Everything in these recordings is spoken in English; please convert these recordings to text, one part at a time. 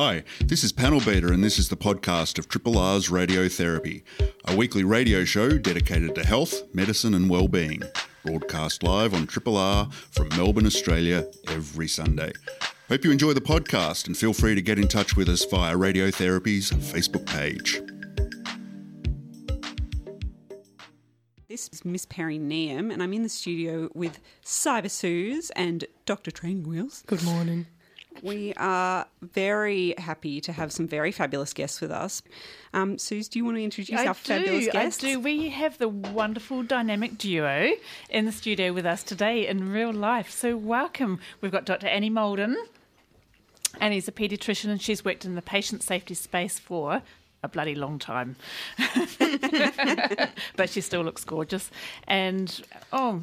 Hi, this is Panel Beater, and this is the podcast of Triple R's Radiotherapy, a weekly radio show dedicated to health, medicine, and well-being. Broadcast live on Triple R from Melbourne, Australia, every Sunday. Hope you enjoy the podcast and feel free to get in touch with us via Radiotherapy's Facebook page. This is Miss Perineum, and I'm in the studio with Cyber Suze and Dr. Training Wheels. Good morning. We are very happy to have some very fabulous guests with us. Um, Suze, do you want to introduce I our do, fabulous guests? I do. We have the wonderful dynamic duo in the studio with us today in real life. So welcome. We've got Dr. Annie Moulden. Annie's a paediatrician and she's worked in the patient safety space for a bloody long time. but she still looks gorgeous. And oh,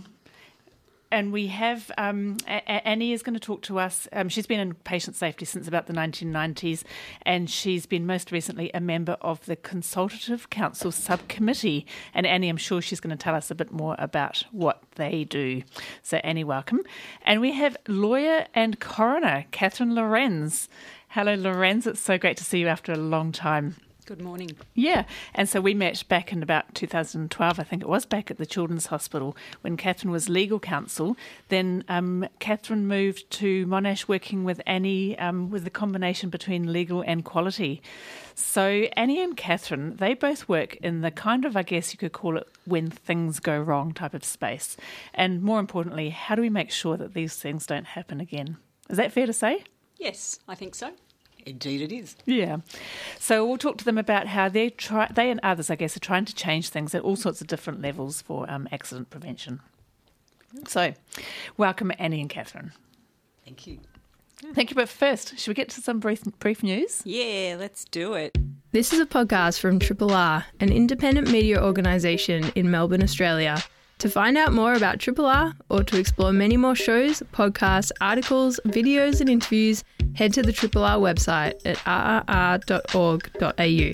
and we have um, Annie is going to talk to us. Um, she's been in patient safety since about the 1990s, and she's been most recently a member of the Consultative Council Subcommittee. And Annie, I'm sure she's going to tell us a bit more about what they do. So, Annie, welcome. And we have lawyer and coroner Katherine Lorenz. Hello, Lorenz. It's so great to see you after a long time. Good morning. Yeah, and so we met back in about 2012, I think it was, back at the Children's Hospital when Katherine was legal counsel. Then um, Katherine moved to Monash working with Annie um, with the combination between legal and quality. So Annie and Katherine, they both work in the kind of, I guess you could call it, when things go wrong type of space. And more importantly, how do we make sure that these things don't happen again? Is that fair to say? Yes, I think so. Indeed, it is. Yeah. So we'll talk to them about how they try, they and others, I guess, are trying to change things at all sorts of different levels for um, accident prevention. So, welcome Annie and Katherine. Thank you. Thank you. But first, should we get to some brief, brief news? Yeah, let's do it. This is a podcast from Triple R, an independent media organisation in Melbourne, Australia. To find out more about Triple R or to explore many more shows, podcasts, articles, videos, and interviews, head to the Triple R website at rrr.org.au.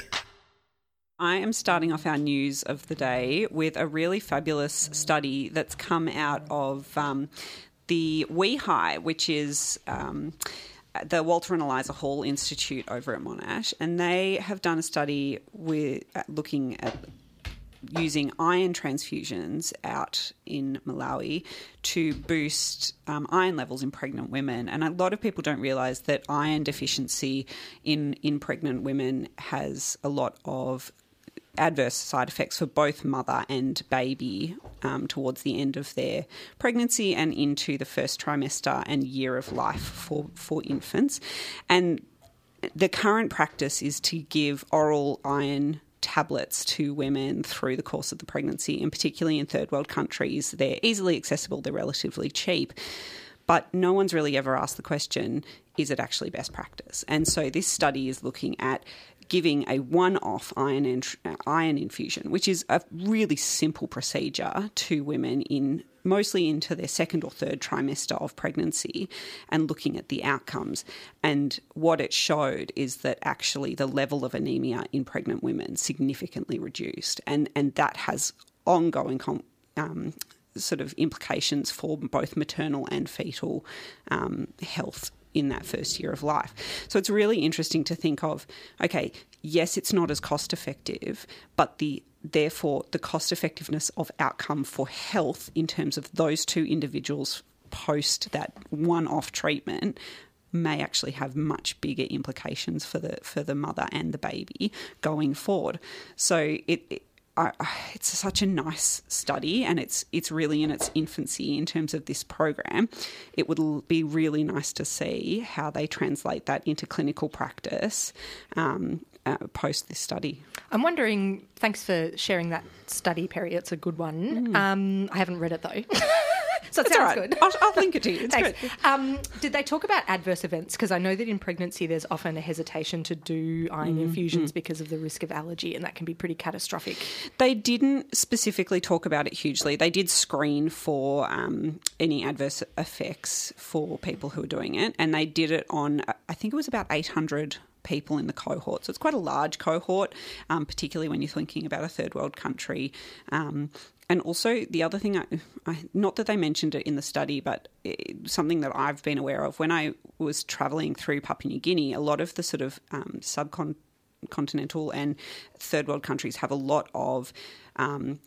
I am starting off our news of the day with a really fabulous study that's come out of um, the WEHI, which is. Um, the Walter and Eliza Hall Institute over at Monash, and they have done a study with looking at using iron transfusions out in Malawi to boost um, iron levels in pregnant women. And a lot of people don't realise that iron deficiency in, in pregnant women has a lot of adverse side effects for both mother and baby um, towards the end of their pregnancy and into the first trimester and year of life for, for infants. And the current practice is to give oral iron tablets to women through the course of the pregnancy, and particularly in third world countries, they're easily accessible, they're relatively cheap. But no one's really ever asked the question is it actually best practice? And so this study is looking at giving a one-off iron iron infusion, which is a really simple procedure to women in mostly into their second or third trimester of pregnancy and looking at the outcomes. And what it showed is that actually the level of anemia in pregnant women significantly reduced, and and that has ongoing. Com- um, sort of implications for both maternal and fetal um, health in that first year of life. So it's really interesting to think of okay, yes, it's not as cost effective, but the therefore the cost effectiveness of outcome for health in terms of those two individuals post that one off treatment may actually have much bigger implications for the for the mother and the baby going forward. So it, it it's such a nice study, and it's it's really in its infancy in terms of this program. It would be really nice to see how they translate that into clinical practice um, uh, post this study. I'm wondering. Thanks for sharing that study, Perry. It's a good one. Mm. Um, I haven't read it though. so it That's sounds right. good. I'll, I'll link it to you. It's Thanks. good. Um, did they talk about adverse events? Because I know that in pregnancy there's often a hesitation to do iron Mm, infusions because of the risk of allergy, and that can be pretty catastrophic. They didn't specifically talk about it hugely. They did screen for um, any adverse effects for people who were doing it, and they did it on, I think it was about 800 people in the cohort. So it's quite a large cohort, um, particularly when you're thinking about a third world country. Um, and also, the other thing, I, I, not that they mentioned it in the study, but it, something that I've been aware of when I was traveling through Papua New Guinea, a lot of the sort of um, subcontinental and third world countries have a lot of um,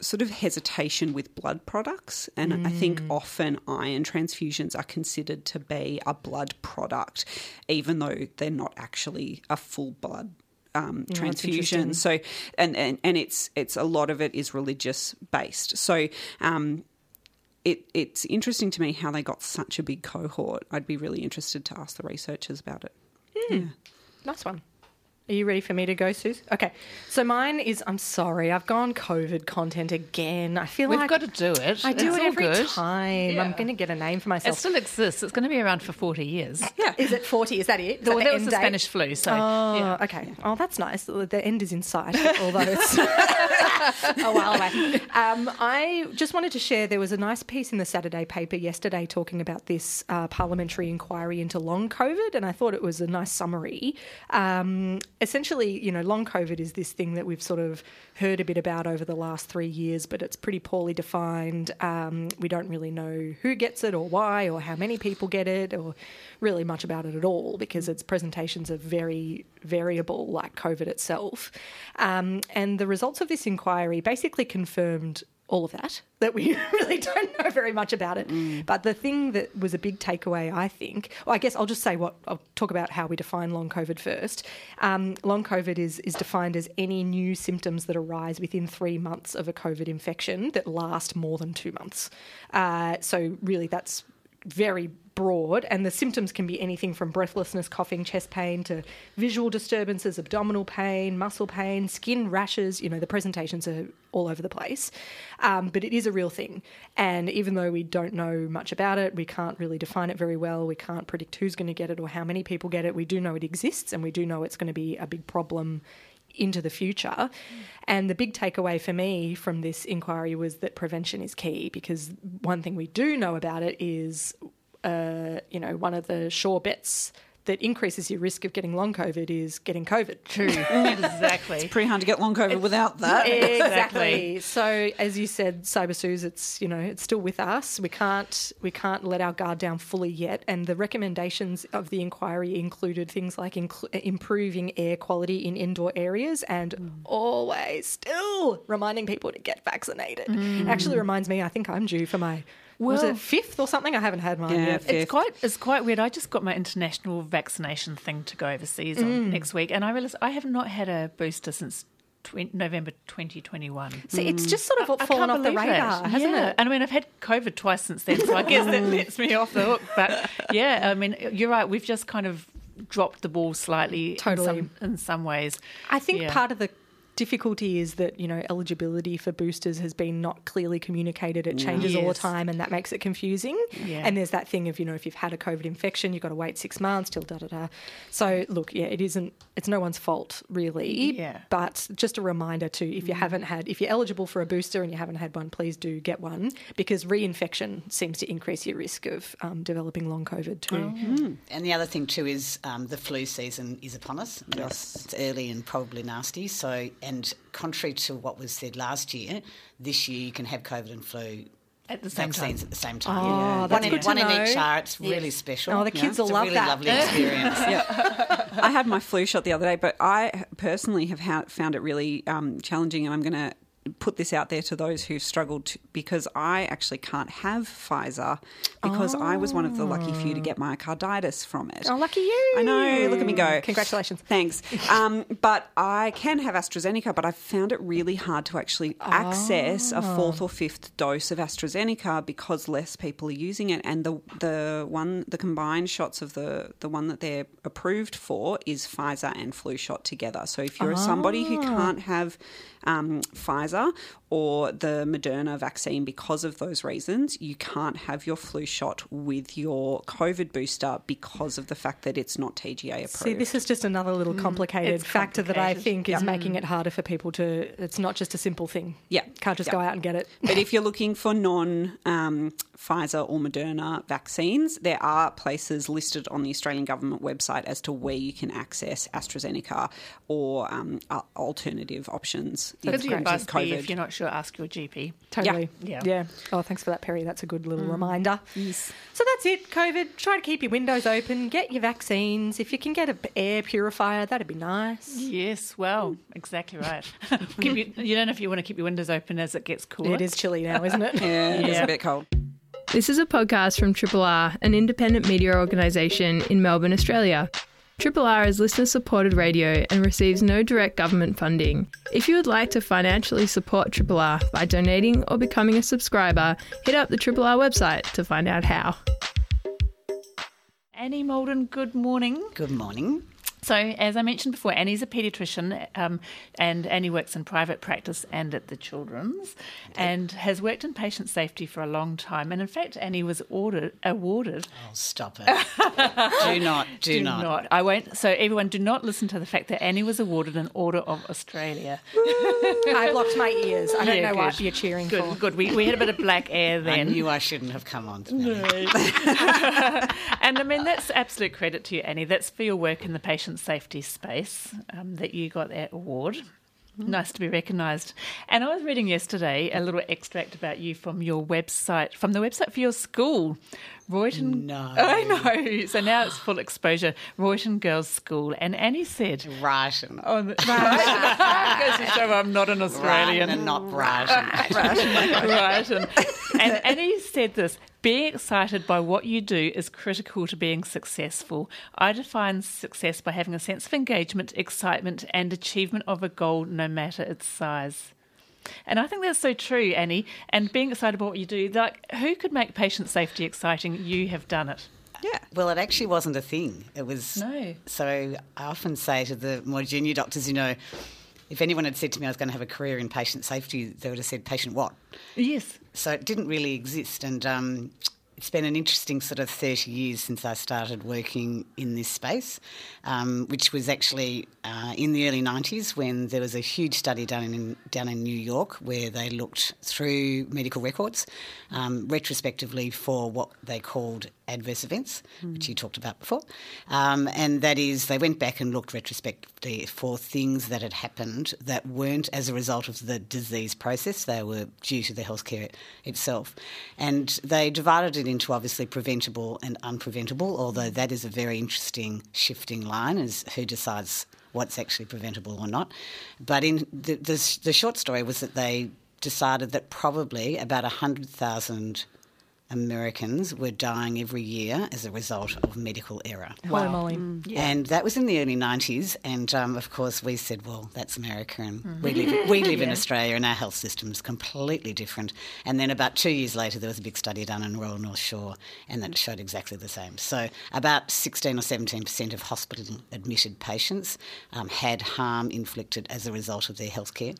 sort of hesitation with blood products. And mm. I think often iron transfusions are considered to be a blood product, even though they're not actually a full blood um, transfusion. So, and, and and it's it's a lot of it is religious based. So, um, it it's interesting to me how they got such a big cohort. I'd be really interested to ask the researchers about it. Mm. Yeah. Nice one. Are you ready for me to go, Suze? Okay. So mine is I'm sorry, I've gone COVID content again. I feel We've like got to do it. I do it's it every good. time. Yeah. I'm going to get a name for myself. It still exists. It's going to be around for 40 years. yeah. Is it 40? Is that it? Is Well, that that was the date? Spanish flu, so Oh, yeah. okay. Oh, that's nice. The end is in sight, although it's a while away. Um, I just wanted to share there was a nice piece in the Saturday paper yesterday talking about this uh, parliamentary inquiry into long COVID, and I thought it was a nice summary. Um, essentially, you know, long COVID is this thing that we've sort of heard a bit about over the last three years, but it's pretty poorly defined. Um, we don't really know who gets it or why or how many people get it or really much about it at all because its presentations are very variable, like COVID itself. Um, and the results of this inquiry basically confirmed all of that, that we really don't know very much about it. But the thing that was a big takeaway, I think, well, I guess I'll just say what I'll talk about how we define long COVID first. Um, long COVID is, is defined as any new symptoms that arise within three months of a COVID infection that last more than two months. Uh, so, really, that's very broad, and the symptoms can be anything from breathlessness, coughing, chest pain to visual disturbances, abdominal pain, muscle pain, skin rashes. You know, the presentations are all over the place. Um, but it is a real thing. And even though we don't know much about it, we can't really define it very well, we can't predict who's going to get it or how many people get it, we do know it exists and we do know it's going to be a big problem into the future. And the big takeaway for me from this inquiry was that prevention is key because one thing we do know about it is, uh, you know, one of the sure bets that increases your risk of getting long COVID is getting COVID. True. exactly. It's Pretty hard to get long COVID without that. Exactly. So as you said, Cyber Suze, it's you know it's still with us. We can't we can't let our guard down fully yet. And the recommendations of the inquiry included things like incl- improving air quality in indoor areas and always still reminding people to get vaccinated. Actually reminds me, I think I'm due for my was Well- it fifth or something? I haven't had mine Yeah, yet. fifth. It's quite it's quite weird. I just got my international vaccination thing to go overseas on mm. next week, and I realised I have not had a booster since 20, November 2021. See, it's mm. just sort of I fallen can't off the radar, it. hasn't yeah. it? And I mean, I've had COVID twice since then, so I guess that mm. lets me off the hook. But yeah, I mean, you're right. We've just kind of dropped the ball slightly Totally. in some, in some ways. I think Yeah. part of the difficulty is that you know eligibility for boosters has been not clearly communicated it changes all the time and that makes it confusing Yeah. and there's that thing of you know if you've had a covid infection you've got to wait six months till da da da so look yeah it isn't it's no one's fault really Yeah. but just a reminder to if you haven't had if you're eligible for a booster and you haven't had one please do get one because reinfection seems to increase your risk of um, developing long covid too And the other thing too is um, the flu season is upon us. Yes. It's early and probably nasty. So, and contrary to what was said last year, this year you can have COVID and flu At the same time. vaccines at the same time. Oh, that's one good in, to one know. in each hour. It's really special. Oh, the kids will it's love a really that. lovely experience. I had my flu shot the other day, but I personally have ha- found it really um, challenging, and I'm going to put this out there to those who've struggled to, because I actually can't have Pfizer because I was one of the lucky few to get myocarditis from it. oh lucky you I know. Look at me go. Congratulations. Thanks. Um, but I can have AstraZeneca, but I've found it really hard to actually access a fourth or fifth dose of AstraZeneca because less people are using it. And the the one the combined shots of the the one that they're approved for is Pfizer and flu shot together. So if you're somebody who can't have um, Pfizer or the Moderna vaccine because of those reasons, you can't have your flu shot with your COVID booster because of the fact that it's not TGA approved. See, this is just another little complicated It's factor that I complicated. think is making it harder for people to. It's not just a simple thing. Yeah. Can't just Yeah. go out and get it. But if you're looking for non um, Pfizer or Moderna vaccines, there are places listed on the Australian government website as to where you can access AstraZeneca or um, alternative options. in Good terms of advice be if you're not sure, ask your GP. Totally. Yeah. Yeah. Oh, thanks for that, Perry. That's a good little mm. reminder. Yes. So that's it, COVID. Try to keep your windows open, get your vaccines. If you can get an air purifier, that'd be nice. Yes, well, exactly right. keep you, you don't know if you want to keep your windows open as it gets cooler. It is chilly now, isn't it? Yeah, it's Yeah. a bit cold. This is a podcast from Triple R, an independent media organisation in Melbourne, Australia. Triple R is listener supported radio and receives no direct government funding. If you would like to financially support Triple R by donating or becoming a subscriber, hit up the Triple R website to find out how. Annie Moulden, good morning. Good morning. So, as I mentioned before, Annie's a paediatrician um, and Annie works in private practice and at the children's and has worked in patient safety for a long time. And in fact, Annie was ordered, awarded. Oh, stop it. do not, do, not. I won't. So, everyone, do not listen to the fact that Annie was awarded an Order of Australia. I blocked my ears. I don't Yeah, know what you're cheering Good, for. good. We, we had a bit of black air then. I knew I shouldn't have come on today. and I mean, that's absolute credit to you, Annie. That's for your work in the patient safety space um, that you got that award. Nice to be recognised. And I was reading yesterday a little extract about you from your website, from the website for your school, Ruyton. No. I know. So now it's full exposure. Ruyton Girls School. And Annie said, and, oh, the- right. goes to show I'm not an Australian. and not and- right. And, and Annie said this being excited by what you do is critical to being successful. I define success by having a sense of engagement, excitement, and achievement of a goal, no matter its size. And I think that's so true, Annie. And being excited about what you do, like, who could make patient safety exciting? You have done it. Yeah. Well, it actually wasn't a thing. It was. No. So I often say to the more junior doctors, you know, if anyone had said to me I was going to have a career in patient safety, they would have said, patient what? Yes. So it didn't really exist. And um, it's been an interesting sort of 30 years since I started working in this space, um, which was actually uh, in the early 90s when there was a huge study done in, down in New York where they looked through medical records um, retrospectively for what they called adverse events, which you talked about before. Um, and that is, they went back and looked retrospectively for things that had happened that weren't as a result of the disease process, they were due to the healthcare itself. And they divided it into obviously preventable and unpreventable, although that is a very interesting shifting line as who decides what's actually preventable or not. But in the, the, the short story was that they decided that probably about 100,000 Americans were dying every year as a result of medical error. Holy moly. And that was in the early 90s. And um, of course, we said, well, that's America and we live, we live in Australia and our health system is completely different. And then about two years later, there was a big study done in Royal North Shore and that showed exactly the same. So about 16 or 17% of hospital admitted patients um, had harm inflicted as a result of their healthcare.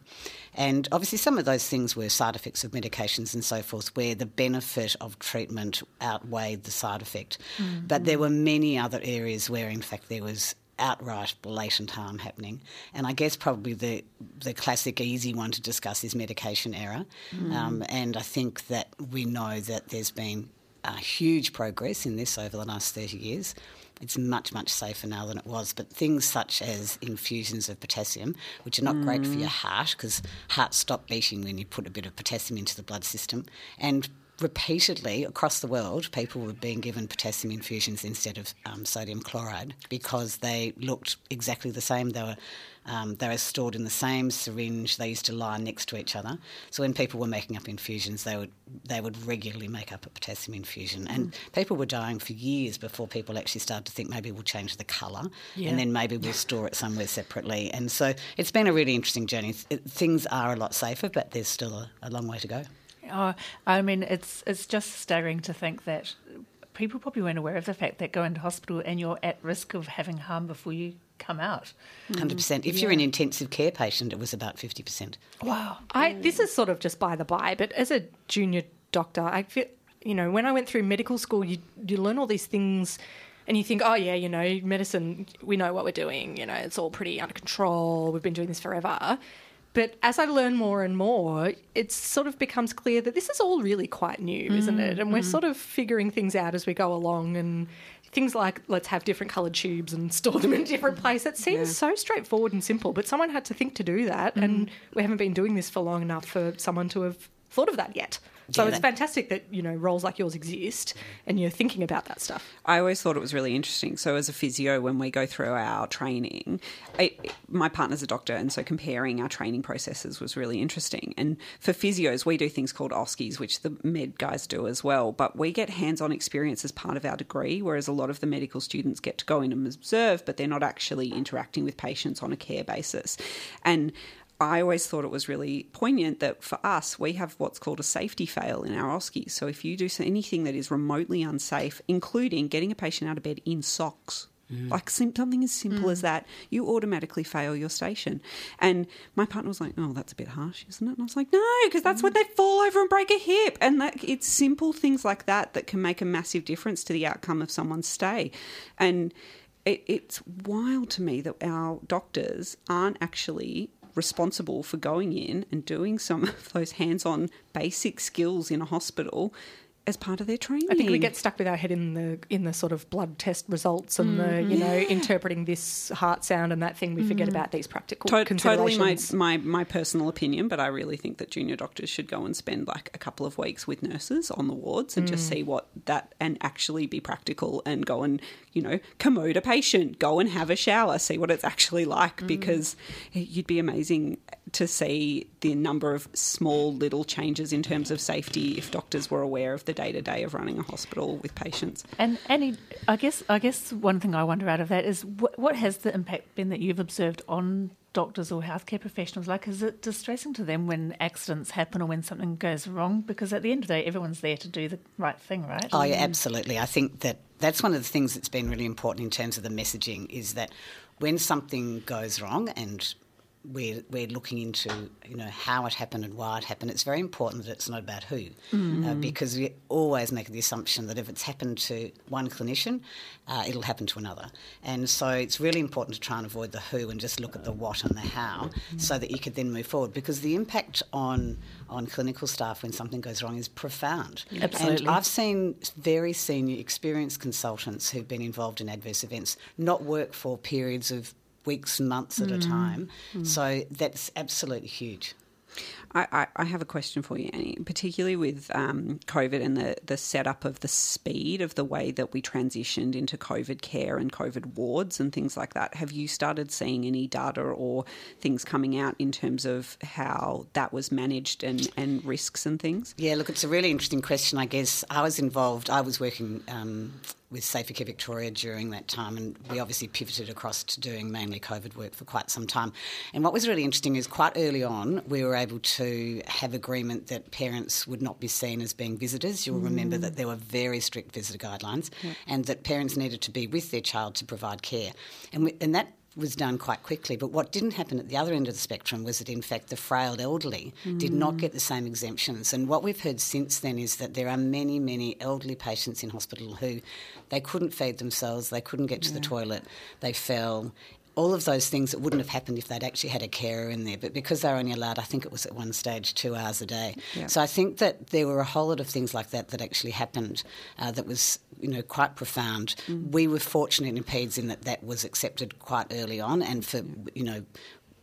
And obviously, some of those things were side effects of medications and so forth, where the benefit of treatment outweighed the side effect. Mm. But there mm. were many other areas where, in fact, there was outright blatant harm happening. And I guess probably the the classic easy one to discuss is medication error. Mm. Um, and I think that we know that there's been a huge progress in this over the last 30 years. It's much, much safer now than it was. But things such as infusions of potassium, which are not great for your heart because hearts stop beating when you put a bit of potassium into the blood system. And repeatedly across the world, people were being given potassium infusions instead of um, sodium chloride because they looked exactly the same. They were um, they were stored in the same syringe. They used to lie next to each other. So when people were making up infusions, they would they would regularly make up a potassium infusion, and people were dying for years before people actually started to think maybe we'll change the colour, Yeah. and then maybe we'll store it somewhere separately. And so it's been a really interesting journey. It, things are a lot safer, but there's still a, a long way to go. Oh, I mean, it's it's just staggering to think that people probably weren't aware of the fact that go into hospital and you're at risk of having harm before you come out. Mm. 100%. If you're an intensive care patient, it was about 50%. Wow. I this is sort of just by the by, but as a junior doctor, I feel you know when I went through medical school, you you learn all these things. And you think, oh yeah, you know, medicine, we know what we're doing. You know, it's all pretty under control. We've been doing this forever. But as I learn more and more, it sort of becomes clear that this is all really quite new, isn't it? And we're mm-hmm. sort of figuring things out as we go along. And things like let's have different coloured tubes and store them in different places. It seems so straightforward and simple, but someone had to think to do that. And mm-hmm. we haven't been doing this for long enough for someone to have thought of that yet. So Yeah, it's fantastic that, you know, roles like yours exist and you're thinking about that stuff. I always thought it was really interesting. So, as a physio, when we go through our training, I, my partner's a doctor, and so comparing our training processes was really interesting. And for physios, we do things called OSCEs, which the med guys do as well. But we get hands on experience as part of our degree, whereas a lot of the medical students get to go in and observe, but they're not actually interacting with patients on a care basis. And I always thought it was really poignant that for us, we have what's called a safety fail in our OSCEs. So if you do anything that is remotely unsafe, including getting a patient out of bed in socks, mm. like something as simple as mm. that, you automatically fail your station. And my partner was like, "Oh, that's a bit harsh, isn't it?" And I was like, "No, because that's when mm. they fall over and break a hip." And that, it's simple things like that that can make a massive difference to the outcome of someone's stay. And it, it's wild to me that our doctors aren't actually responsible for going in and doing some of those hands-on basic skills in a hospital as part of their training. I think we get stuck with our head in the in the sort of blood test results and the mm. you know interpreting this heart sound and that thing. We forget mm. about these practical To- totally my, my my personal opinion, but I really think that junior doctors should go and spend like a couple of weeks with nurses on the wards and just mm. see what that and actually be practical and go and you know commode a patient, go and have a shower, see what it's actually like because eh, you'd be amazing to see the number of small little changes in terms of safety if doctors were aware of the day to day of running a hospital with patients. And Annie, I guess I guess one thing I wonder out of that is what, what has the impact been that you've observed on doctors or healthcare professionals? Like, is it distressing to them when accidents happen or when something goes wrong? Because at the end of the day, everyone's there to do the right thing, right? Oh, yeah, absolutely. I think that that's one of the things that's been really important in terms of the messaging is that when something goes wrong and we're, we're looking into you know how it happened and why it happened. It's very important that it's not about who, uh, because we always make the assumption that if it's happened to one clinician, uh, it'll happen to another. And so it's really important to try and avoid the who and just look at the what and the how, so that you could then move forward. Because the impact on on clinical staff when something goes wrong is profound. Absolutely. And I've seen very senior, experienced consultants who've been involved in adverse events not work for periods of weeks and months at a time. So that's absolutely huge. I, I, I have a question for you, Annie, particularly with um, COVID and the, the setup of the speed of the way that we transitioned into COVID care and COVID wards and things like that. Have you started seeing any data or things coming out in terms of how that was managed and, and risks and things? Yeah, look, it's a really interesting question. I guess I was involved, I was working um, with Safer Care Victoria during that time, and we obviously pivoted across to doing mainly COVID work for quite some time. And what was really interesting is quite early on, we were able to have agreement that parents would not be seen as being visitors. You'll remember that there were very strict visitor guidelines, and that parents needed to be with their child to provide care. And, we, and that was done quite quickly. But what didn't happen at the other end of the spectrum was that, in fact, the frail elderly did not mm. get the same exemptions. And what we've heard since then is that there are many, many elderly patients in hospital who they couldn't feed themselves, they couldn't get to the toilet, they fell. All of those things that wouldn't have happened if they'd actually had a carer in there, but because they were only allowed, I think it was at one stage, two hours a day. Yeah. So I think that there were a whole lot of things like that that actually happened uh, that was, you know, quite profound. We were fortunate in PEDS in that that was accepted quite early on, and for, you know,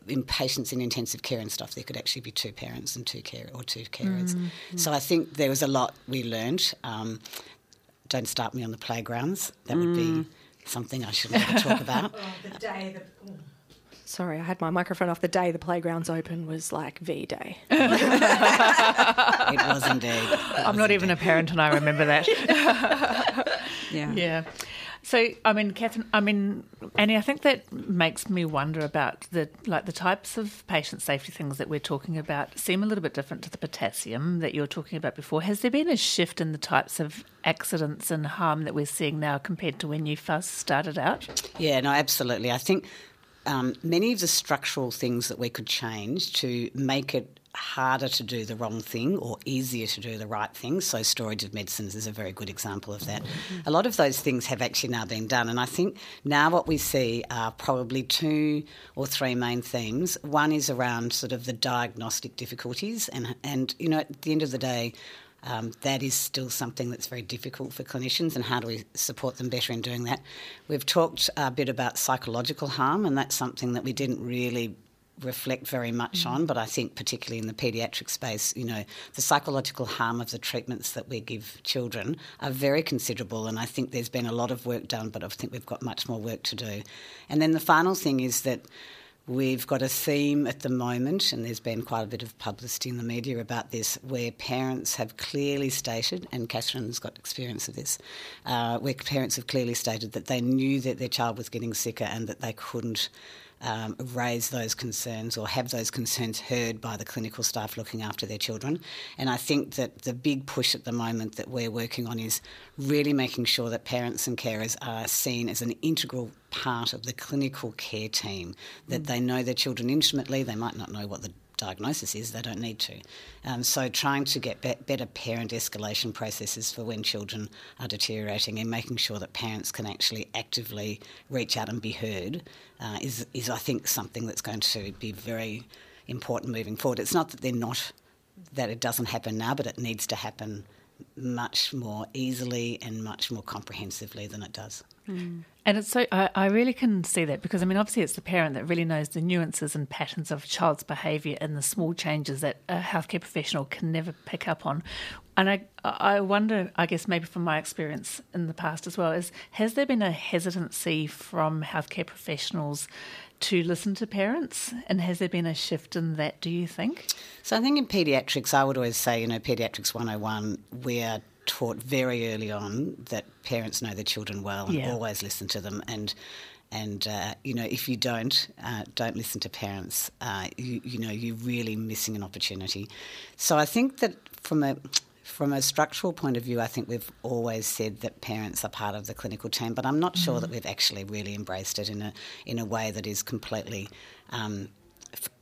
in patients in intensive care and stuff, there could actually be two parents and two care or two carers. So I think there was a lot we learned. Um, don't start me on the playgrounds. That would be something I shouldn't ever talk about. Oh, the day that. Oh. Sorry, I had my microphone off. The day the playground's open was like V Day. It was indeed. I'm not even a parent, and I remember that. Yeah. Yeah. So, I mean, Katherine, I mean, Annie, I think that makes me wonder about the like the types of patient safety things that we're talking about seem a little bit different to the potassium that you were talking about before. Has there been a shift in the types of accidents and harm that we're seeing now compared to when you first started out? Yeah, no, absolutely. I think um, many of the structural things that we could change to make it harder to do the wrong thing or easier to do the right thing. So, storage of medicines is a very good example of that. A lot of those things have actually now been done, and I think now what we see are probably two or three main themes. One is around sort of the diagnostic difficulties, and and you know at the end of the day. Um, that is still something that's very difficult for clinicians, and how do we support them better in doing that? We've talked a bit about psychological harm, and that's something that we didn't really reflect very much on, but I think particularly in the paediatric space, you know, the psychological harm of the treatments that we give children are very considerable, and I think there's been a lot of work done, but I think we've got much more work to do. And then the final thing is that We've got a theme at the moment, and there's been quite a bit of publicity in the media about this, where parents have clearly stated, and Katherine's got experience of this, uh, where parents have clearly stated that they knew that their child was getting sicker and that they couldn't um, raise those concerns or have those concerns heard by the clinical staff looking after their children. And I think that the big push at the moment that we're working on is really making sure that parents and carers are seen as an integral part of the clinical care team, that they know their children intimately, they might not know what the diagnosis is, they don't need to. Um, so, trying to get be- better parent escalation processes for when children are deteriorating and making sure that parents can actually actively reach out and be heard uh, is, is, I think, something that's going to be very important moving forward. It's not that they're not, that it doesn't happen now, but it needs to happen much more easily and much more comprehensively than it does. Mm. And it's so I, I, really can see that because I mean obviously it's the parent that really knows the nuances and patterns of a child's behaviour and the small changes that a healthcare professional can never pick up on. And I I wonder, I guess maybe from my experience in the past as well, is has there been a hesitancy from healthcare professionals to listen to parents? And has there been a shift in that, do you think? So I think in paediatrics, I would always say, you know, Paediatrics 101, we're taught very early on that parents know their children well and yeah. always listen to them. And and uh, you know, if you don't uh, don't listen to parents, uh, you, you know, you're really missing an opportunity. So I think that from a from a structural point of view, I think we've always said that parents are part of the clinical team, but I'm not sure mm. that we've actually really embraced it in a in a way that is completely um,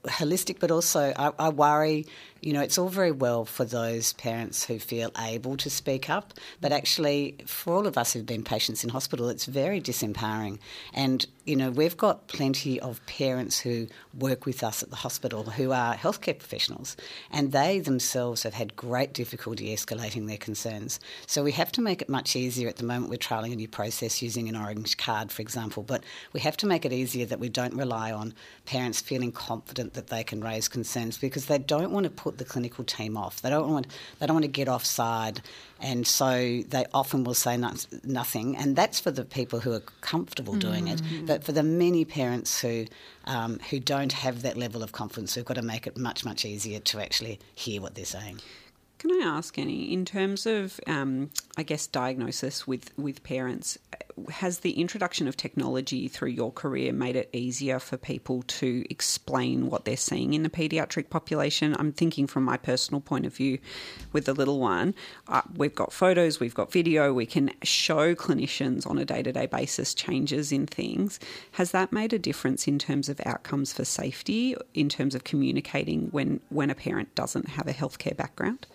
holistic. But also, I, I worry you know, it's all very well for those parents who feel able to speak up, but actually, for all of us who've been patients in hospital, it's very disempowering. And, you know, we've got plenty of parents who work with us at the hospital who are healthcare professionals, and they themselves have had great difficulty escalating their concerns. So we have to make it much easier. At the moment, we're trialling a new process using an orange card, for example, but we have to make it easier that we don't rely on parents feeling confident that they can raise concerns because they don't want to put put the clinical team off. They don't want they don't want to get offside, and so they often will say no, nothing. And that's for the people who are comfortable doing mm-hmm. it. But for the many parents who um, who don't have that level of confidence, we've got to make it much much easier to actually hear what they're saying. Can I ask, any in terms of, um, I guess, diagnosis with, with parents, has the introduction of technology through your career made it easier for people to explain what they're seeing in the paediatric population? I'm thinking from my personal point of view with the little one. Uh, we've got photos, we've got video, we can show clinicians on a day to day basis changes in things. Has that made a difference in terms of outcomes for safety, in terms of communicating when, when a parent doesn't have a healthcare background?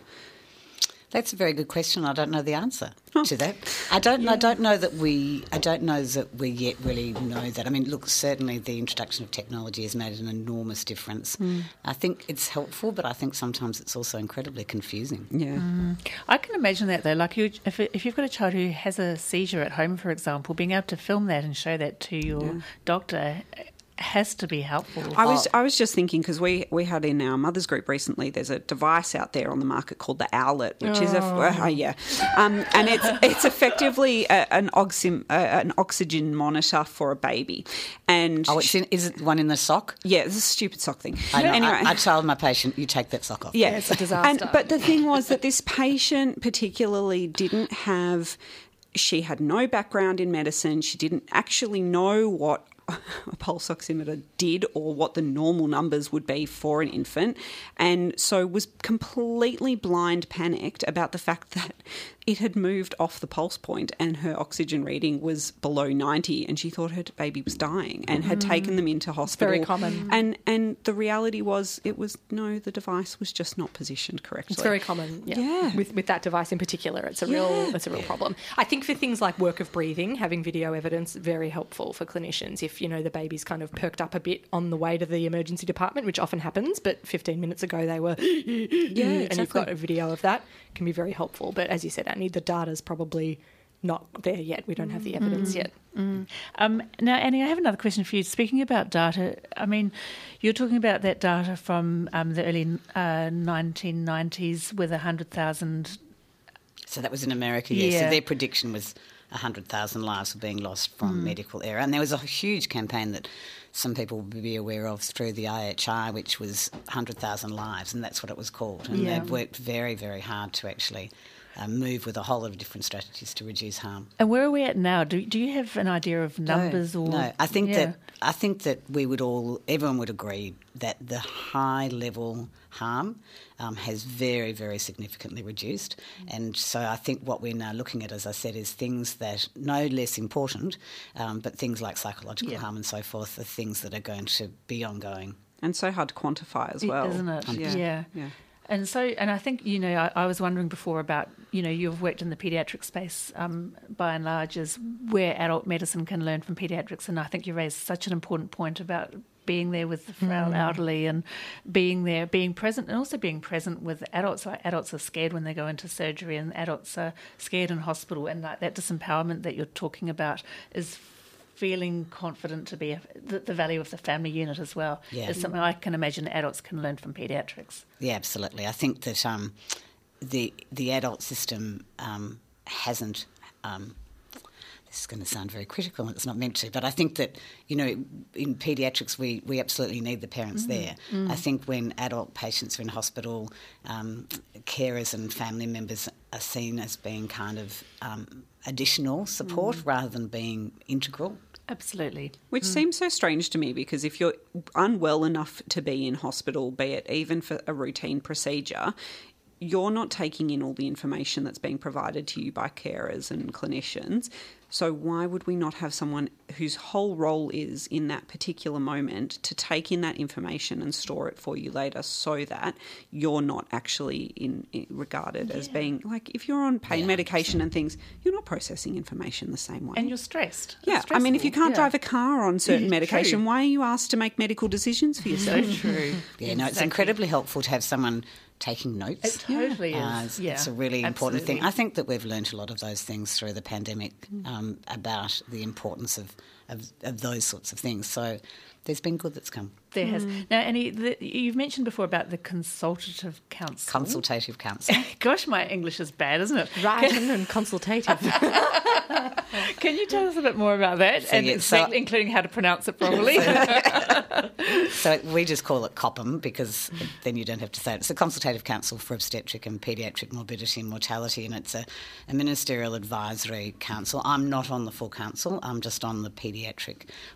That's a very good question. I don't know the answer to that. I don't. Yeah. I don't know that we. I don't know that we yet really know that. I mean, look, certainly the introduction of technology has made an enormous difference. Mm. I think it's helpful, but I think sometimes it's also incredibly confusing. Yeah, mm. I can imagine that though. Like, you, if if you've got a child who has a seizure at home, for example, being able to film that and show that to your yeah. doctor has to be helpful. I was I was just thinking because we we had in our mothers group recently. There's a device out there on the market called the Owlet, which oh. is a uh, uh, yeah, um, and it's it's effectively a, an oxy, uh, an oxygen monitor for a baby. And oh, it's in, is it one in the sock? Yeah, it's a stupid sock thing. I know. Anyway, I, I tell my patient, you take that sock off. Yeah, yeah it's a disaster. And, but the thing was that this patient particularly didn't have she had no background in medicine. She didn't actually know what a pulse oximeter did or what the normal numbers would be for an infant. And so was completely blind panicked about the fact that it had moved off the pulse point and her oxygen reading was below 90 and she thought her baby was dying and had mm. taken them into hospital. very common. And and the reality was it was no the device was just not positioned correctly. It's very common, yeah. Yeah. With with that device in particular, it's a real it's a real problem. I think for things like work of breathing, having video evidence very helpful for clinicians. If you know the baby's kind of perked up a bit on the way to the emergency department, which often happens, but 15 minutes ago they were yeah, and you've got a video of that, can be very helpful. But as you said, Annie, the data's probably not there yet. We don't have the evidence yet. Um, now, Annie, I have another question for you. Speaking about data, I mean, you're talking about that data from um, the early uh, 1990s with 100,000. So that was in America, yes. Yeah. So their prediction was 100,000 lives were being lost from medical error. And there was a huge campaign that some people will be aware of through the IHI, which was 100,000 lives, and that's what it was called. And Yeah. they've worked very, very hard to actually uh, move with a whole lot of different strategies to reduce harm. And where are we at now? Do, do you have an idea of numbers no, or no? I think Yeah. that I think that we would all, everyone would agree that the high level harm um, has very, very significantly reduced. And so I think what we're now looking at, as I said, is things that no less important, um, but things like psychological Yeah. harm and so forth are things that are going to be ongoing. and so hard to quantify as well, isn't it? Yeah. yeah. yeah. And so, and I think you know, I, I was wondering before about you know, you've worked in the paediatric space um, by and large, is where adult medicine can learn from paediatrics, and I think you raised such an important point about being there with the frail elderly and being there, being present, and also being present with adults. Like adults are scared when they go into surgery, and adults are scared in hospital, and like that disempowerment that you're talking about is feeling confident to be a, the, the value of the family unit as well Yeah. is something I can imagine adults can learn from paediatrics. Yeah, absolutely. I think that um, the the adult system um, hasn't. Um, this is going to sound very critical, and it's not meant to, but I think that you know, in paediatrics, we, we absolutely need the parents there. I think when adult patients are in hospital, um, carers and family members are seen as being kind of um, additional support rather than being integral. Absolutely. Which mm. seems so strange to me because if you're unwell enough to be in hospital, be it even for a routine procedure, you're not taking in all the information that's being provided to you by carers and clinicians. So, why would we not have someone whose whole role is in that particular moment to take in that information and store it for you later so that you're not actually in, in- regarded as being like if you're on pain medication and things, you're not processing information the same way. And you're stressed. Yeah, I mean, if you can't Yeah. drive a car on certain medication, true. why are you asked to make medical decisions for yourself? So true. Yeah, no, it's Exactly. incredibly helpful to have someone taking notes. It totally Uh, is. it's, yeah, it's a really important thing. I think that we've learned a lot of those things through the pandemic um, about the importance of, of, of those sorts of things. So there's been good that's come. There has. Mm. Now, Annie, the, you've mentioned before about the consultative council. Consultative counsel. Gosh, my English is bad, isn't it? Writing and consultative. Can you tell us a bit more about that, So, and yeah, so- exactly, including how to pronounce it properly? so we just call it COPM because then you don't have to say it. It's a consultative council for obstetric and paediatric morbidity and mortality, and it's a, a ministerial advisory council. I'm not on the full council. I'm just on the paediatric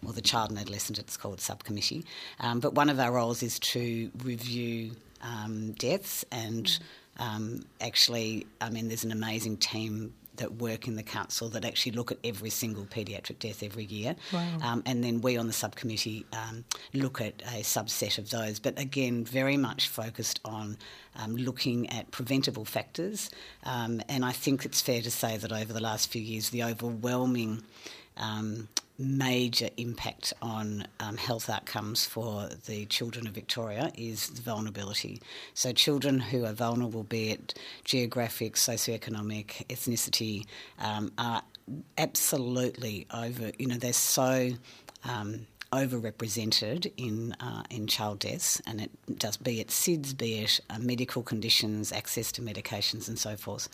or the child and adolescent. It's called subcommittee. Um, but one of our roles is to review um, deaths and um, actually, I mean, there's an amazing team that work in the council that actually look at every single paediatric death every year. Um, and then we on the subcommittee um, look at a subset of those, but again, very much focused on um, looking at preventable factors. Um, and I think it's fair to say that over the last few years, the overwhelming um, major impact on um, health outcomes for the children of Victoria is vulnerability. So, children who are vulnerable, be it geographic, socioeconomic, ethnicity, um, are absolutely over, you know, they're so. Um, overrepresented in uh, in child deaths, and it does be it SIDS, be it uh, medical conditions, access to medications, and so forth.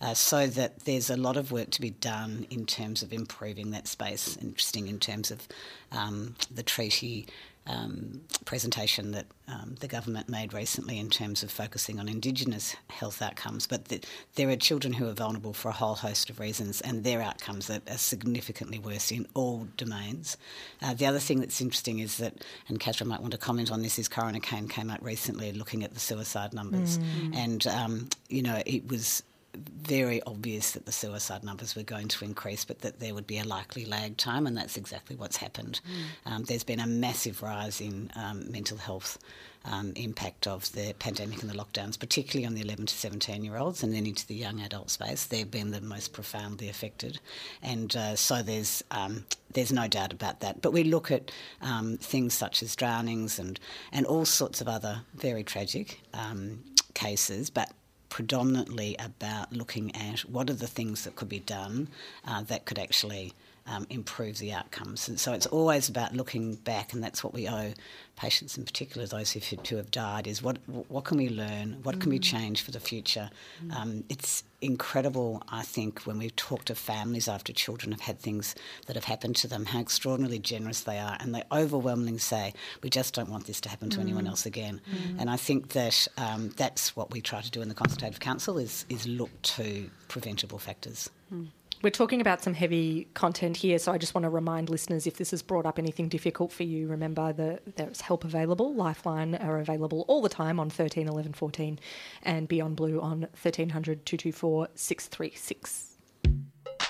Uh, so that there's a lot of work to be done in terms of improving that space. Interesting in terms of um, the treaty. Um, presentation that um, the government made recently in terms of focusing on Indigenous health outcomes, but th- there are children who are vulnerable for a whole host of reasons, and their outcomes are, are significantly worse in all domains. Uh, the other thing that's interesting is that, and Katherine might want to comment on this, is Coroner Cain came out recently looking at the suicide numbers, and um, you know it was very obvious that the suicide numbers were going to increase, but that there would be a likely lag time, and that's exactly what's happened. Mm. Um, there's been a massive rise in um, mental health um, impact of the pandemic and the lockdowns, particularly on the 11 to 17 year olds and then into the young adult space. They've been the most profoundly affected. And uh, so there's, um, there's no doubt about that. But we look at um, things such as drownings and, and all sorts of other very tragic um, cases, but predominantly about looking at what are the things that could be done uh, that could actually um, improve the outcomes. And so it's always about looking back, and that's what we owe patients in particular, those who, who have died, is what what can we learn, what can we mm. change for the future. Mm. Um, it's incredible, I think, when we talk to families after children have had things that have happened to them, how extraordinarily generous they are, and they overwhelmingly say, "We just don't want this to happen to mm. anyone else again." Mm. And I think that um, that's what we try to do in the Consultative Council is is look to preventable factors. Mm. We're talking about some heavy content here, so I just want to remind listeners if this has brought up anything difficult for you, remember that there's help available. Lifeline are available all the time on 13 11 14 and Beyond Blue on 1300 224 636.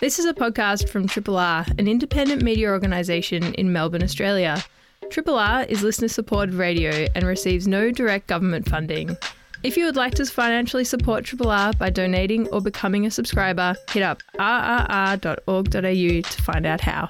This is a podcast from Triple R, an independent media organisation in Melbourne, Australia. Triple R is listener supported radio and receives no direct government funding. If you would like to financially support Triple R by donating or becoming a subscriber, hit up rrr.org.au to find out how.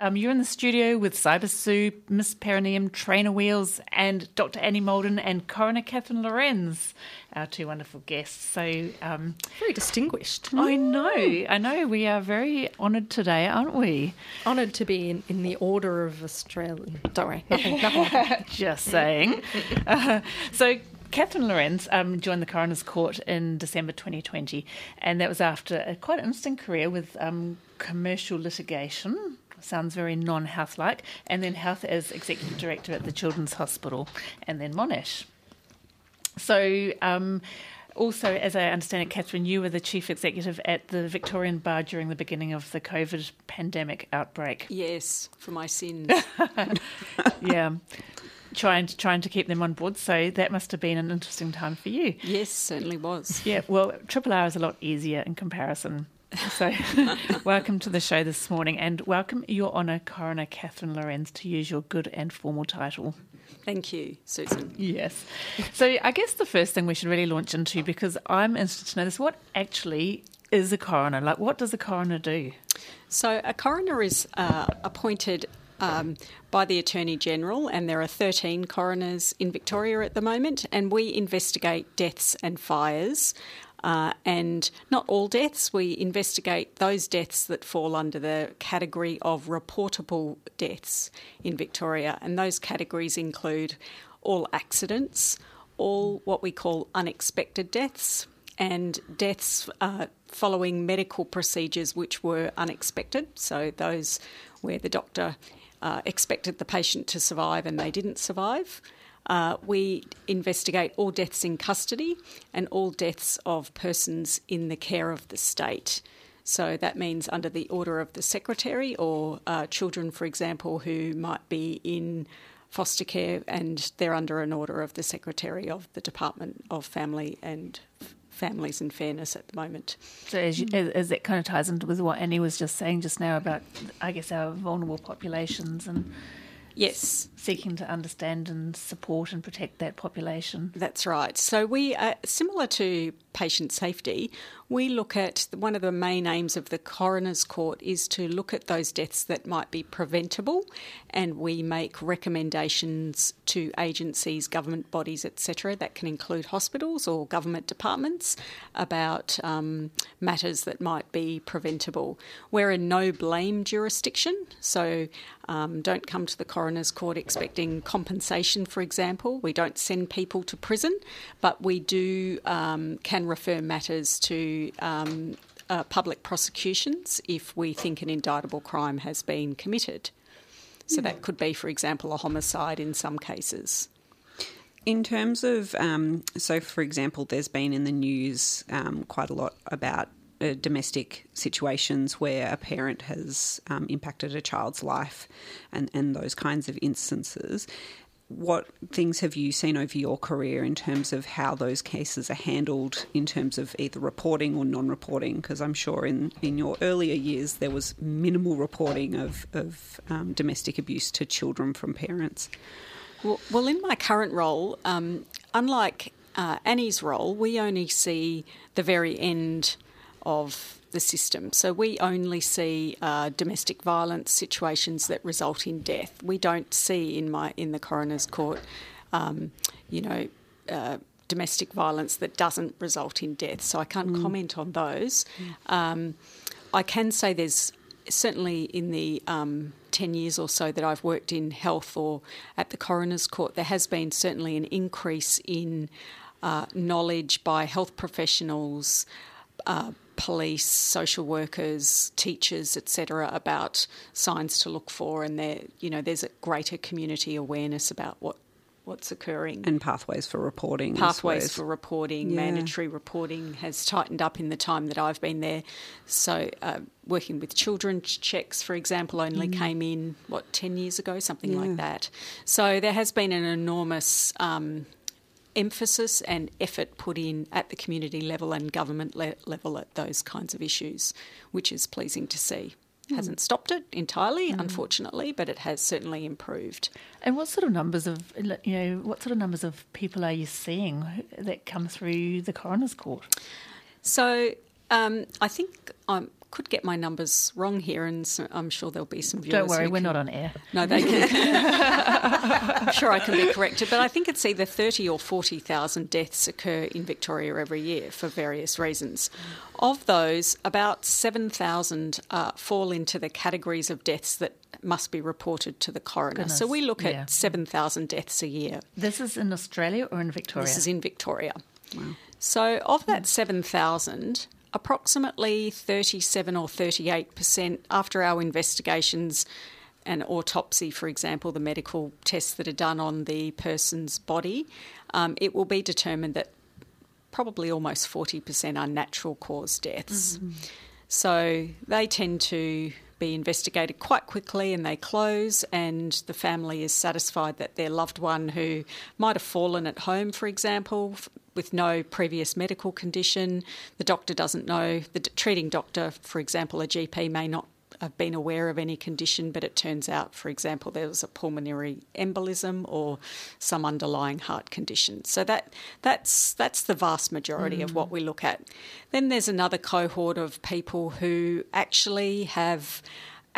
Um, you're in the studio with Cyber Sioux, Miss Perineum, Trainer Wheels, and Dr. Annie Moulden and Coroner Katherine Lorenz, our two wonderful guests. So um, very distinguished. I know, I know. We are very honoured today, aren't we? Honoured to be in, in the Order of Australia. Don't worry, nothing. nothing. Just saying. Uh, so Katherine Lorenz um, joined the coroner's court in December 2020, and that was after a quite interesting career with um, commercial litigation. Sounds very non health like, and then health as executive director at the Children's Hospital, and then Monash. So, um, also, as I understand it, Katherine, you were the chief executive at the Victorian Bar during the beginning of the COVID pandemic outbreak. Yes, for my sins. yeah trying to trying to keep them on board. So that must have been an interesting time for you. Yes, certainly was. Yeah. Well, Triple R is a lot easier in comparison. So, welcome to the show this morning, and welcome Your Honour Coroner Katherine Lorenz to use your good and formal title. Thank you, Susan. Yes. So, I guess the first thing we should really launch into, because I'm interested to know this, what actually is a coroner? Like, what does a coroner do? So, a coroner is uh, appointed um, by the Attorney General, and there are 13 coroners in Victoria at the moment, and we investigate deaths and fires. Uh, and not all deaths, we investigate those deaths that fall under the category of reportable deaths in Victoria. And those categories include all accidents, all what we call unexpected deaths, and deaths uh, following medical procedures which were unexpected. So, those where the doctor uh, expected the patient to survive and they didn't survive. Uh, we investigate all deaths in custody and all deaths of persons in the care of the state. So that means under the order of the secretary or uh, children, for example, who might be in foster care and they're under an order of the secretary of the Department of Family and families and fairness at the moment. So, as, you, as, as that kind of ties into with what Annie was just saying just now about, I guess, our vulnerable populations and Yes. Seeking to understand and support and protect that population. That's right. So, we are similar to patient safety. We look at one of the main aims of the coroner's court is to look at those deaths that might be preventable, and we make recommendations to agencies, government bodies, etc. That can include hospitals or government departments about um, matters that might be preventable. We're a no blame jurisdiction, so um, don't come to the coroner's court expecting compensation, for example. We don't send people to prison, but we do um, can refer matters to um, uh, public prosecutions if we think an indictable crime has been committed. So that could be, for example, a homicide in some cases. In terms of, um, so for example, there's been in the news um, quite a lot about uh, domestic situations where a parent has um, impacted a child's life and, and those kinds of instances. what things have you seen over your career in terms of how those cases are handled in terms of either reporting or non-reporting? Because I'm sure in, in your earlier years there was minimal reporting of, of um, domestic abuse to children from parents. Well, well in my current role, um, unlike uh, Annie's role, we only see the very end of the system. So we only see uh, domestic violence situations that result in death. We don't see in my in the coroner's court, um, you know. Uh, domestic violence that doesn't result in death, so I can't mm. comment on those. Mm. Um, I can say there's certainly in the um, 10 years or so that I've worked in health or at the coroner's court, there has been certainly an increase in uh, knowledge by health professionals, uh, police, social workers, teachers, etc., about signs to look for, and there, you know, there's a greater community awareness about what what's occurring and pathways for reporting. Pathways for reporting, yeah. mandatory reporting has tightened up in the time that I've been there. So, uh, working with children's checks, for example, only mm. came in what ten years ago, something yeah. like that. So there has been an enormous um, emphasis and effort put in at the community level and government le- level at those kinds of issues, which is pleasing to see. Mm. Hasn't stopped it entirely, mm. unfortunately, but it has certainly improved. And what sort of numbers of you know what sort of numbers of people are you seeing that come through the coroner's court? So um, I think I'm could get my numbers wrong here, and so I'm sure there'll be some viewers. Don't worry, we're can, not on air. No, they can. I'm sure I can be corrected, but I think it's either thirty or forty thousand deaths occur in Victoria every year for various reasons. Of those, about seven thousand uh, fall into the categories of deaths that must be reported to the coroner. Goodness. So we look at yeah. seven thousand deaths a year. This is in Australia or in Victoria? This is in Victoria. Wow. So of that seven thousand approximately 37 or 38% after our investigations and autopsy, for example, the medical tests that are done on the person's body, um, it will be determined that probably almost 40% are natural cause deaths. Mm-hmm. So they tend to be investigated quite quickly and they close, and the family is satisfied that their loved one who might have fallen at home, for example, with no previous medical condition, the doctor doesn't know, the treating doctor, for example, a GP may not have been aware of any condition, but it turns out, for example, there was a pulmonary embolism or some underlying heart condition. So that that's that's the vast majority mm. of what we look at. Then there's another cohort of people who actually have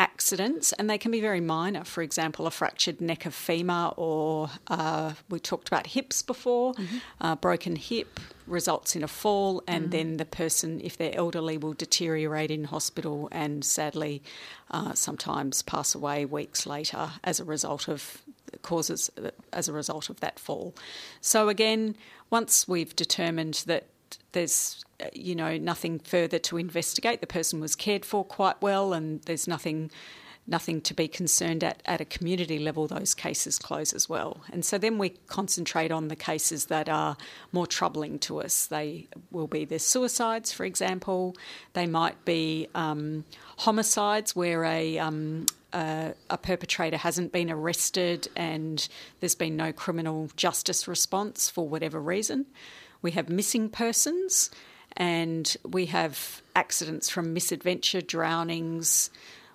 accidents, and they can be very minor. For example, a fractured neck of femur, or uh, we talked about hips before, mm-hmm. uh, broken hip results in a fall, and mm-hmm. then the person, if they're elderly, will deteriorate in hospital and sadly uh, sometimes pass away weeks later as a result of causes as a result of that fall. So again, once we've determined that there's uh, you know nothing further to investigate. The person was cared for quite well, and there's nothing nothing to be concerned at at a community level. Those cases close as well, and so then we concentrate on the cases that are more troubling to us. They will be the suicides, for example. They might be um, homicides where a um, a, a, perpetrator hasn't been arrested and there's been no criminal justice response for whatever reason. We have missing persons, and we have accidents from misadventure, drownings.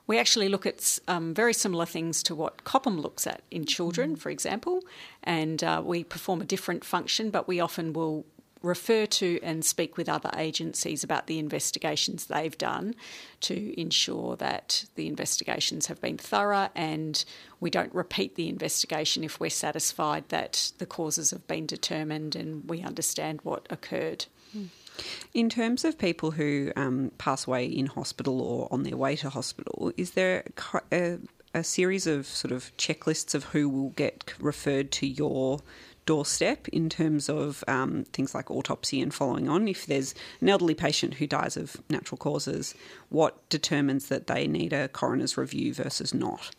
We actually look at um, very similar things to what CCOPMM looks at in children, mm. for example, and uh, we perform a different function, but we often will refer to and speak with other agencies about the investigations they've done to ensure that the investigations have been thorough and we don't repeat the investigation if we're satisfied that the causes have been determined and we understand what occurred. In terms of people who um, pass away in hospital or on their way to hospital, is there a, a series of sort of checklists of who will get referred to your doorstep in terms of um, things like autopsy and following on. If there's an elderly patient who dies of natural causes, what determines that they need a coroner's review versus not?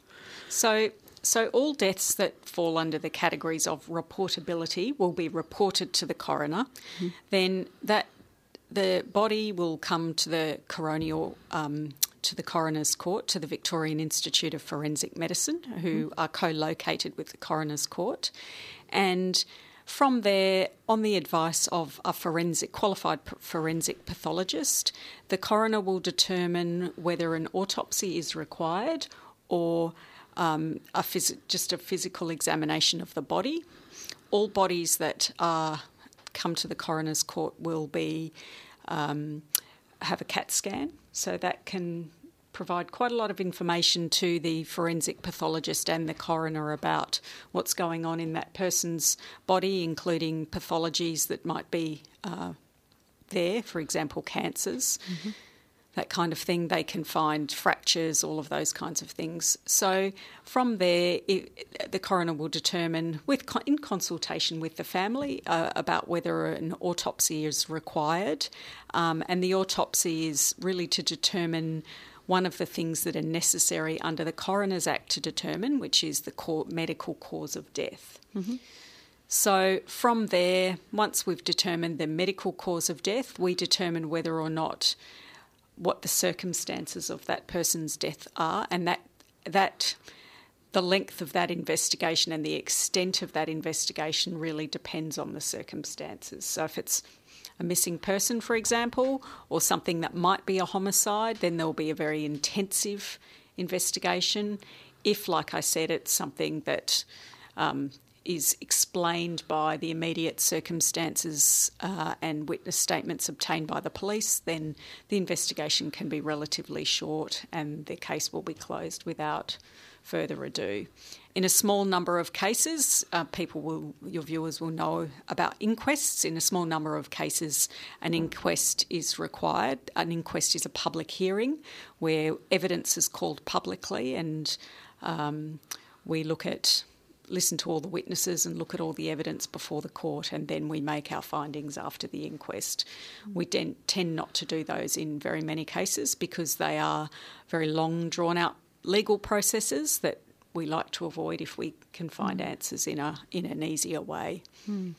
So, so all deaths that fall under the categories of reportability will be reported to the coroner. Mm-hmm. Then that the body will come to the coronial um, to the Coroner's Court, to the Victorian Institute of Forensic Medicine, who are co located with the Coroner's Court. And from there, on the advice of a forensic qualified forensic pathologist, the coroner will determine whether an autopsy is required or um, a phys- just a physical examination of the body. All bodies that are come to the coroner's court will be um, have a CAT scan, so that can provide quite a lot of information to the forensic pathologist and the coroner about what's going on in that person's body, including pathologies that might be uh, there, for example, cancers. Mm-hmm that kind of thing. They can find fractures, all of those kinds of things. So from there, it, the coroner will determine, with in consultation with the family, uh, about whether an autopsy is required. Um, and the autopsy is really to determine one of the things that are necessary under the Coroner's Act to determine, which is the medical cause of death. Mm-hmm. So, from there, once we've determined the medical cause of death, we determine whether or not what the circumstances of that person's death are, and that that the length of that investigation and the extent of that investigation really depends on the circumstances. So if it's a missing person, for example, or something that might be a homicide, then there'll be a very intensive investigation. If, like I said, it's something that um, is explained by the immediate circumstances uh, and witness statements obtained by the police, then the investigation can be relatively short and the case will be closed without further ado. In a small number of cases, uh, people will, your viewers will know about inquests. In a small number of cases, an inquest is required. An inquest is a public hearing where evidence is called publicly and um, we look at listen to all the witnesses and look at all the evidence before the court, and then we make our findings after the inquest. We tend not to do those in very many cases because they are very long, drawn out legal processes that we like to avoid if we can find answers in a in an easier way. Mm.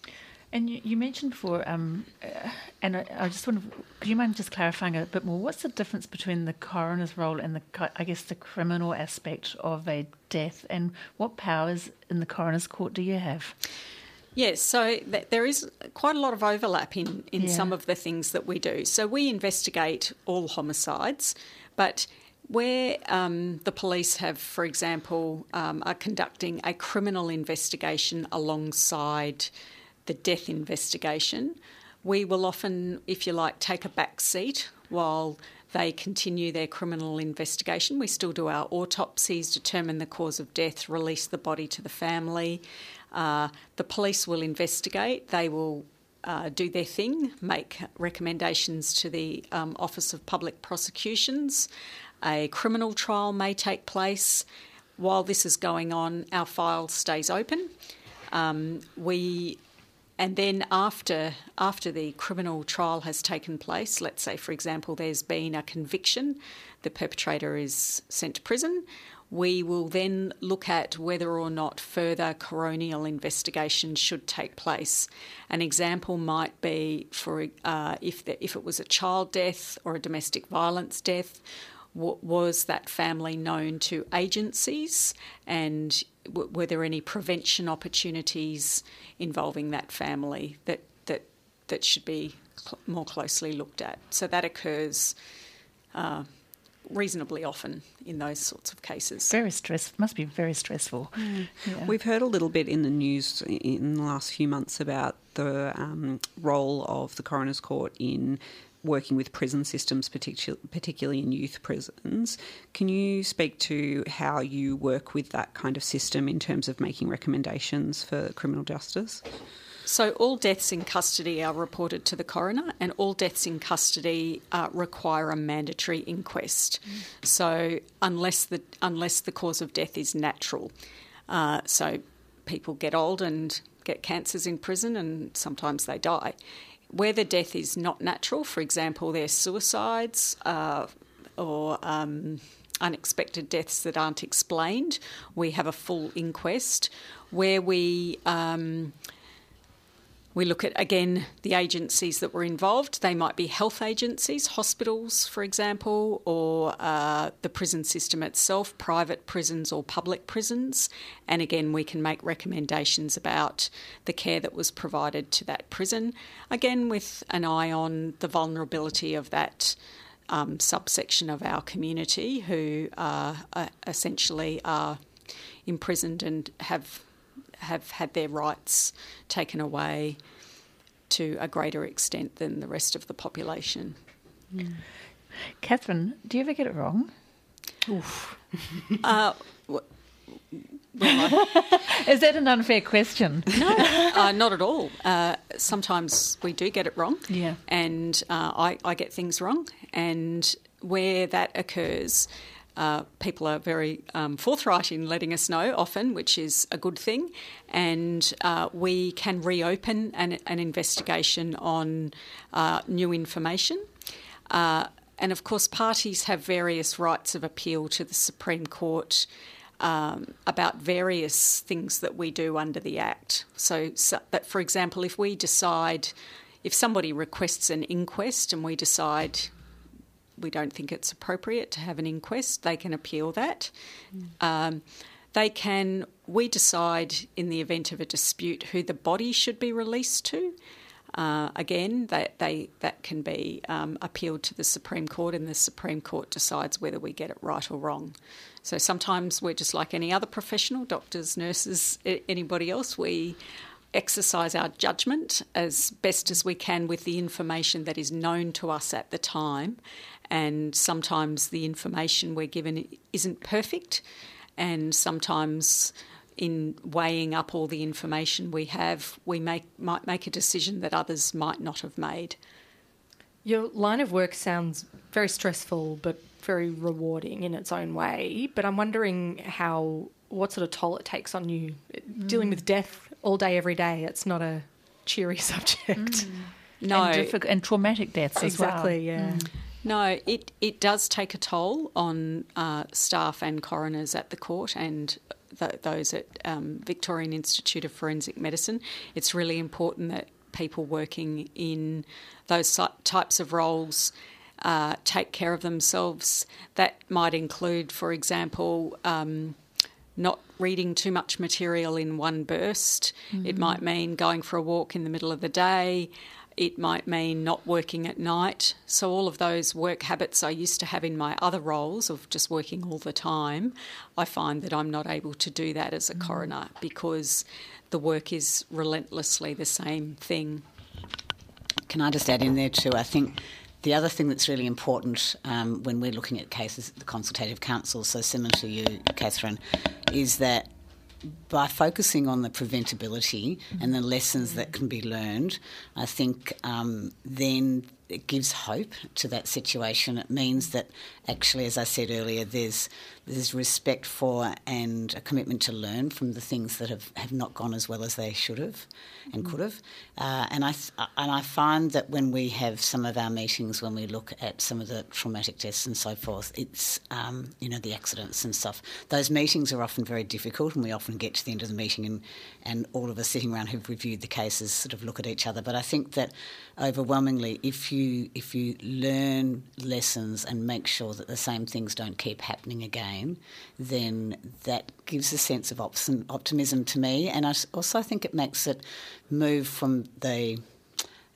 And you, you mentioned before, um, uh, and I, I, just want to, could you mind just clarifying a bit more? What's the difference between the coroner's role and the, I guess, the criminal aspect of a death, and what powers in the coroner's court do you have? Yes, so th- there is quite a lot of overlap in, in yeah. some of the things that we do. So we investigate all homicides, but where um, the police have, for example, um, are conducting a criminal investigation alongside the death investigation, we will often, if you like, take a back seat while they continue their criminal investigation. We still do our autopsies, determine the cause of death, release the body to the family. Uh, the police will investigate. They will uh, do their thing, make recommendations to the um, Office of Public Prosecutions. A criminal trial may take place. While this is going on, our file stays open. Um, we and then after after the criminal trial has taken place, let's say for example there's been a conviction, the perpetrator is sent to prison. We will then look at whether or not further coronial investigation should take place. An example might be for uh, if the, if it was a child death or a domestic violence death, was that family known to agencies and w- were there any prevention opportunities involving that family that that that should be cl- more closely looked at so that occurs uh, reasonably often in those sorts of cases. Very stress must be very stressful. Mm. Yeah. We've heard a little bit in the news in the last few months about the um, role of the coroner's court in working with prison systems, particularly in youth prisons. Can you speak to how you work with that kind of system in terms of making recommendations for criminal justice? So, all deaths in custody are reported to the coroner, and all deaths in custody uh, require a mandatory inquest. Mm. So, unless the unless the cause of death is natural, uh, so people get old and get cancers in prison, and sometimes they die where the death is not natural, for example, there's suicides uh, or um, unexpected deaths that aren't explained, we have a full inquest where we. Um, We look at, again, the agencies that were involved. They might be health agencies, hospitals, for example, or uh, the prison system itself, private prisons or public prisons. And again, we can make recommendations about the care that was provided to that prison, again, with an eye on the vulnerability of that. Um, subsection of our community who uh, essentially are imprisoned and have have had their rights taken away to a greater extent than the rest of the population. Mm. Katherine, do you ever get it wrong? uh, Is that an unfair question? No, uh, not at all. Uh, sometimes we do get it wrong. Yeah. And uh, I, I, get things wrong. And where that occurs, uh, people are very um, forthright in letting us know often, which is a good thing. And uh, we can reopen an, an investigation on uh, new information. Uh, and of course, parties have various rights of appeal to the Supreme Court. Um, about various things that we do under the Act. So, so, that, for example, if we decide, if somebody requests an inquest and we decide we don't think it's appropriate to have an inquest, they can appeal that. Mm. Um, they can, we decide in the event of a dispute who the body should be released to. Uh, again, that they that can be um, appealed to the Supreme Court, and the Supreme Court decides whether we get it right or wrong. So sometimes we're just like any other professional, doctors, nurses, anybody else. We exercise our judgment as best as we can with the information that is known to us at the time, and sometimes the information we're given isn't perfect, and sometimes in weighing up all the information we have, we make, might make a decision that others might not have made. Your line of work sounds very stressful, but very rewarding in its own way. But I'm wondering how, what sort of toll it takes on you mm. dealing with death all day, every day. It's not a cheery subject. Mm. No, and, and, traumatic deaths exactly, as well. Exactly, yeah. Mm. No, it, it does take a toll on uh, staff and coroners at the court and th- those at um, Victorian Institute of Forensic Medicine. It's really important that people working in those types of roles uh, take care of themselves. That might include, for example, um, not reading too much material in one burst. Mm-hmm. It might mean going for a walk in the middle of the day. It might mean not working at night. So, all of those work habits I used to have in my other roles of just working all the time, I find that I'm not able to do that as a mm. coroner because the work is relentlessly the same thing. Can I just add in there too? I think the other thing that's really important um, when we're looking at cases at the consultative council, so similar to you, Katherine, is that by focusing on the preventability and the lessons that can be learned, I think um, then it gives hope to that situation. It means that actually, as I said earlier, there's there's respect for and a commitment to learn from the things that have, have not gone as well as they should have and mm. could have. Uh, and I and I find that when we have some of our meetings, when we look at some of the traumatic deaths and so forth, it's um, you know the accidents and stuff. Those meetings are often very difficult, and we often get to the end of the meeting and and all of us sitting around who've reviewed the cases sort of look at each other. But I think that overwhelmingly, if you if you learn lessons and make sure that the same things don't keep happening again, then that gives a sense of optimism to me, and I also think it makes it move from the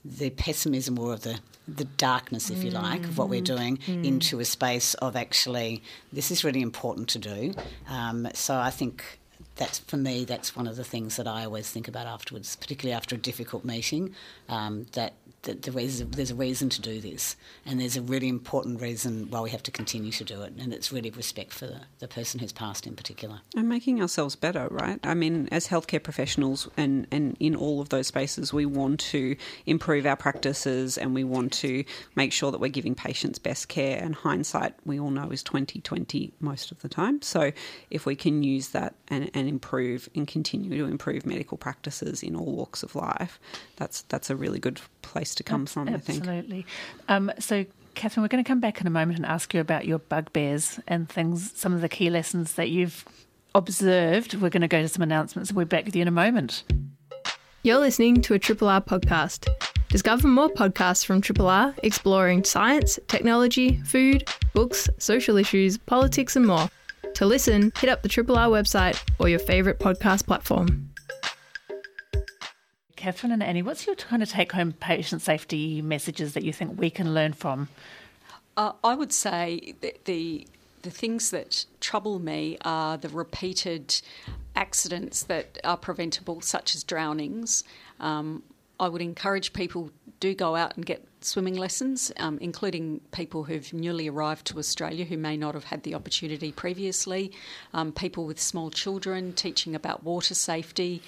the pessimism or the the darkness, if you like, of what we're mm-hmm. doing mm. into a space of actually this is really important to do. Um, so I think that's for me. That's one of the things that I always think about afterwards, particularly after a difficult meeting. Um, that that there's a, there's a reason to do this, and there's a really important reason why we have to continue to do it, and it's really respect for the, the person who's passed in particular. And making ourselves better, right? I mean, as healthcare professionals, and, and in all of those spaces, we want to improve our practices, and we want to make sure that we're giving patients best care. And hindsight, we all know, is twenty twenty most of the time. So if we can use that and, and improve and continue to improve medical practices in all walks of life, that's that's a really good place to come from, Absolutely. I think. Absolutely. Um, so, Katherine, we're going to come back in a moment and ask you about your bugbears and things, some of the key lessons that you've observed. We're going to go to some announcements and we'll be back with you in a moment. You're listening to a Triple R podcast. Discover more podcasts from Triple R exploring science, technology, food, books, social issues, politics, and more. To listen, hit up the Triple R website or your favourite podcast platform. Katherine and Annie, what's your kind of take home patient safety messages that you think we can learn from? Uh, I would say that the the things that trouble me are the repeated accidents that are preventable, such as drownings. Um, I would encourage people do go out and get swimming lessons, um, including people who've newly arrived to Australia who may not have had the opportunity previously, um, people with small children teaching about water safety.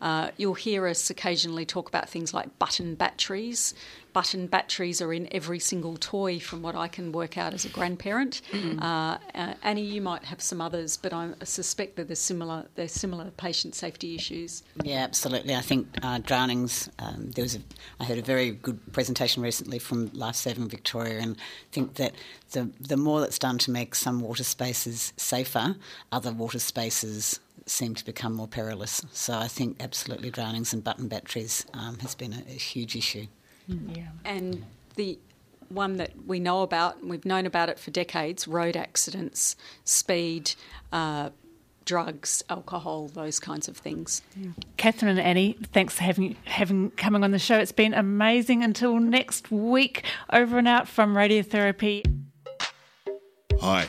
Uh, you'll hear us occasionally talk about things like button batteries. Button batteries are in every single toy, from what I can work out as a grandparent. Mm-hmm. Uh, uh, Annie, you might have some others, but I suspect that there's similar there's similar patient safety issues. Yeah, absolutely. I think uh, drownings. Um, there was a, I heard a very good presentation recently from Lifesaving Victoria, and think that the the more that's done to make some water spaces safer, other water spaces seem to become more perilous. So I think absolutely drownings and button batteries um, has been a, a, huge issue. Mm, yeah. And the one that we know about, and we've known about it for decades road accidents, speed, uh, drugs, alcohol, those kinds of things. Yeah. Katherine and Annie, thanks for having having coming on the show. It's been amazing. Until next week, over and out from Radiotherapy. Hi.